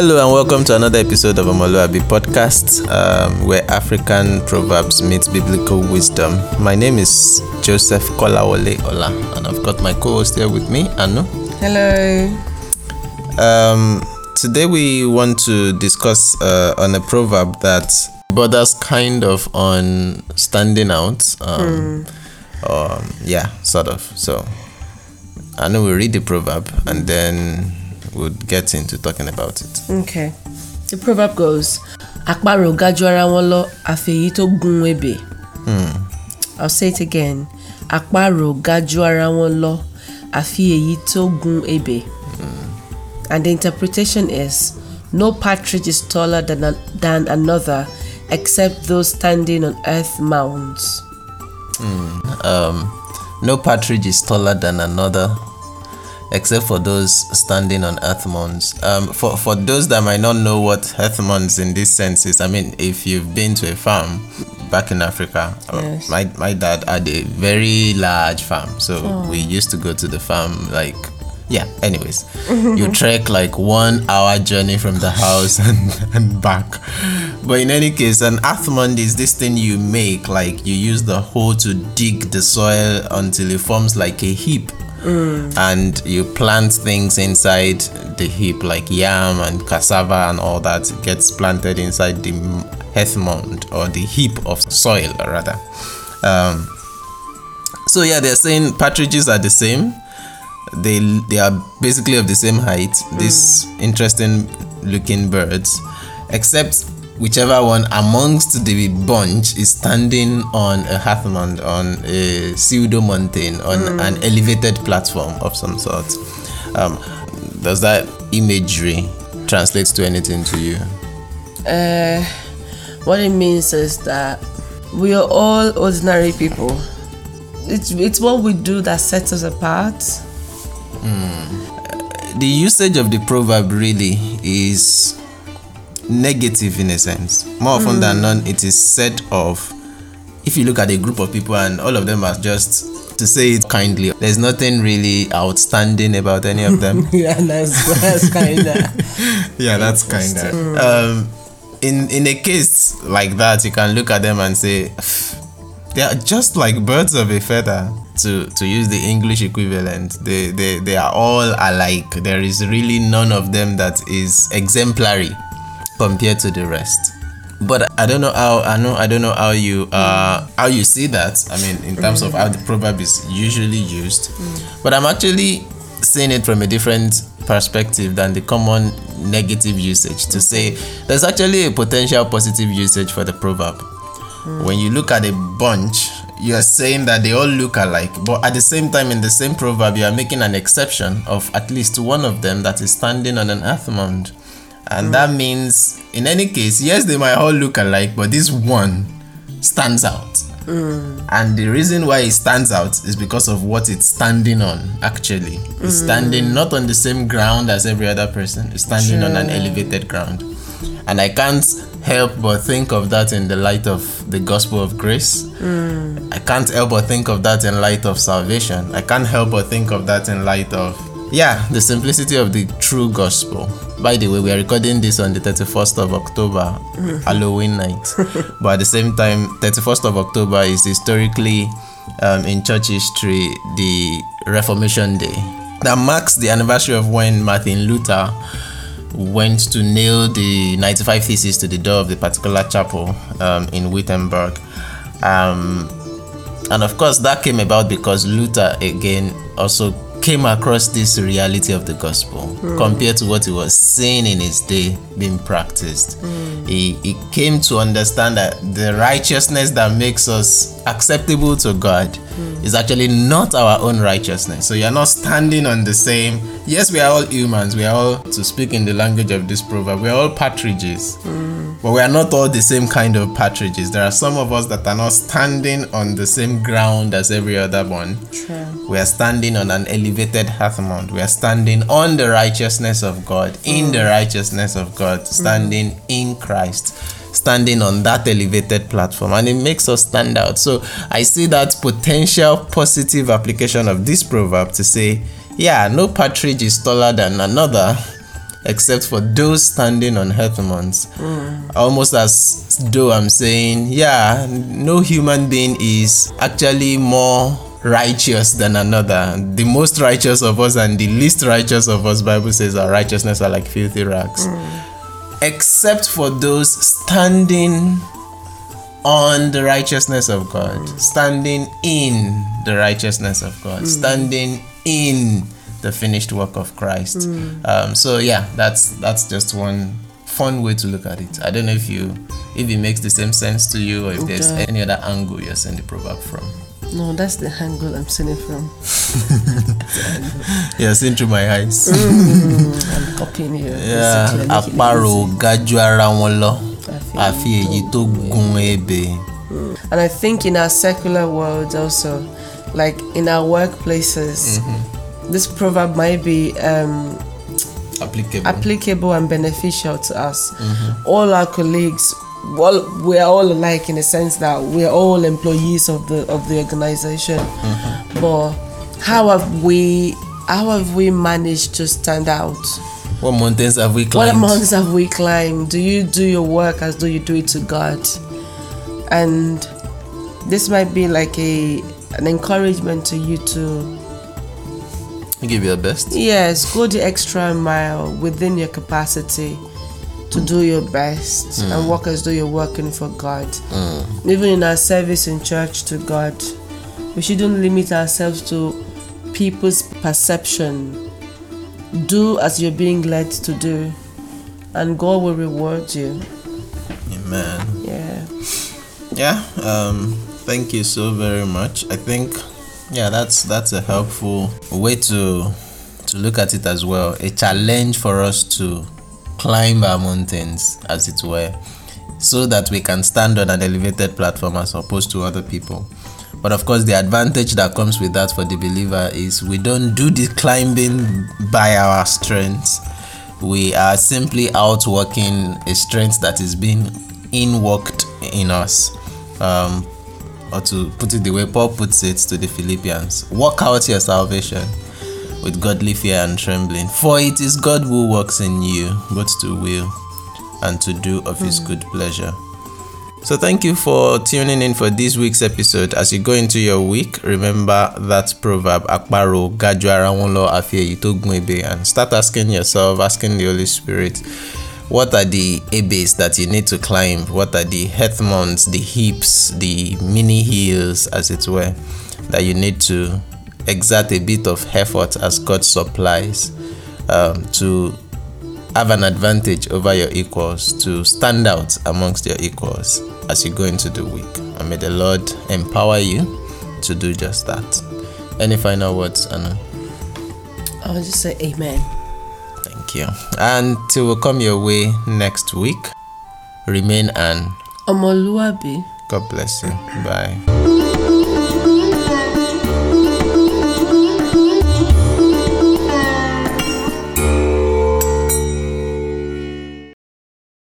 Hello and welcome to another episode of Omoluabi podcast, um, where African proverbs meet biblical wisdom. My name is Joseph Kolawole Ola, and I've got my co-host here with me, Anu. Hello. Um, today we want to discuss uh, on a proverb that borders kind of on standing out. Um, um, yeah, sort of. So, know we read the proverb and then we'll get into talking about it. Okay. The proverb goes, Àparò ga ju ara wọn lọ, àfẹ̀yí tó gun ebè. Hmm. I'll say it again. Àparò ga ju ara wọn lọ, àfi èyí tó gun ebè. Hmm. And the interpretation is, no partridge is taller than, a, than another except those standing on earth mounds. Hmm. um, no partridge is taller than another except for those standing on earth mounds. Um, for, for those that might not know what earth mounds in this sense is, I mean, if you've been to a farm back in Africa, uh, Yes. my, my dad had a very large farm. So we used to go to the farm like, yeah, anyways, you trek like one hour journey from the house and, and back. But in any case, an earth mound is this thing you make, like you use the hoe to dig the soil until it forms like a heap and you plant things inside the heap like yam and cassava and all that gets planted inside the earth mound or the heap of soil rather. Um, so yeah they're saying partridges are the same. They they are basically of the same height these interesting looking birds except whichever one amongst the bunch is standing on a earth mound on a pseudo mountain on an elevated platform of some sort um, does that imagery translate to anything to you Uh, what it means is that we are all ordinary people. It's, it's what we do that sets us apart. the usage of the proverb really is negative in a sense. More often than not, it is said of if you look at a group of people and all of them are just to say it kindly, there's nothing really outstanding about any of them. yeah, that's, that's kind of. yeah, that's kind of. Um, in in a case like that, you can look at them and say they are just like birds of a feather. To to use the English equivalent, they they they are all alike. There is really none of them that is exemplary compared to the rest. But I don't know how I know I don't know how you uh how you see that. I mean, in terms of how the proverb is usually used, but I'm actually seeing it from a different perspective than the common negative usage. To say there's actually a potential positive usage for the proverb. When you look at a bunch, you are saying that they all look alike, but at the same time, in the same proverb, you are making an exception of at least one of them that is standing on an earth mound. And that means, in any case, yes, they might all look alike, but this one stands out. Mm. And the reason why it stands out is because of what it's standing on, actually. It's mm. standing not on the same ground as every other person, it's standing on an elevated ground. And I can't help but think of that in the light of the gospel of grace. Mm. I can't help but think of that in light of salvation. I can't help but think of that in light of, yeah, the simplicity of the true gospel. By the way, we are recording this on the 31st of October, Halloween night. but at the same time, 31st of October is historically, um, in church history, the Reformation Day. That marks the anniversary of when Martin Luther went to nail the 95 theses to the door of the particular chapel um, in Wittenberg. Um, and of course, that came about because Luther again also came across this reality of the gospel hmm. compared to what he was seeing in his day being practiced. Hmm. He, he came to understand that the righteousness that makes us acceptable to God hmm. is actually not our own righteousness. So you're not standing on the same. Yes, we are all humans. We are all, to speak in the language of this proverb, we are all partridges. Hmm. But we are not all the same kind of partridges. There are some of us that are not standing on the same ground as every other one. True. We are standing on an elevated earth mound. We are standing on the righteousness of God, in the hmm. righteousness of God, standing in Christ, standing on that elevated platform, and it makes us stand out. So I see that potential positive application of this proverb to say, yeah, no partridge is taller than another except for those standing on earth mounds. Hmm. Almost as though I'm saying, yeah, no human being is actually more righteous than another. The most righteous of us and the least righteous of us, Bible says our righteousness are like filthy rags. Hmm. Except for those standing on the righteousness of God, mm. standing in the righteousness of God, mm. standing in the finished work of Christ. Mm. Um, so yeah, that's that's just one fun way to look at it. I don't know if you if it makes the same sense to you or if there's any other angle you're seeing the proverb from. No, that's the angle I'm seeing it from. You're seeing through my eyes. Mm, I'm copying you. Yeah, basically, making it àparò ga ju ara wọn lọ Àfi àfi èyí tó gun ebè. Mm. And I think in our secular world also, like in our workplaces, mm-hmm. this proverb might be um, Applicable. applicable and beneficial to us. Mm-hmm. All our colleagues, well, we are all alike in the sense that we are all employees of the of the organization. Mm-hmm. But how have we how have we managed to stand out? what mountains have we climbed? What mountains have we climbed? Do you do your work as though you do it to God? And this might be like a an encouragement to you to You give your best. yes, go the extra mile within your capacity to do your best and work as though you're working for God. Even in our service in church to God, we shouldn't limit ourselves to people's perception. Do as you're being led to do, and God will reward you. Amen. Yeah. Yeah. Um. Thank you so very much. I think, yeah, that's that's a helpful way to to look at it as well. A challenge for us to climb our mountains, as it were, so that we can stand on an elevated platform as opposed to other people. But of course, the advantage that comes with that for the believer is we don't do the climbing by our strength. We are simply outworking a strength that is being inworked in us. Um, or to put it the way Paul puts it to the Philippians work out your salvation with godly fear and trembling. For it is God who works in you, both to will and to do of his mm. good pleasure. So thank you for tuning in for this week's episode. As you go into your week, remember that proverb Akparo gaju ara wọn lọ àfi èyí tó gun ebè and start asking yourself, asking the Holy Spirit, what are the ebes that you need to climb? What are the earth mounds, the heaps, the mini hills, as it were, that you need to exert a bit of effort as God supplies um, to have an advantage over your equals, to stand out amongst your equals as you go into the week. And may the Lord empower you to do just that. Any final words, Anu? I'll just say amen. Thank you. And till we come your way next week, remain and Omoluabi. God bless you. Bye.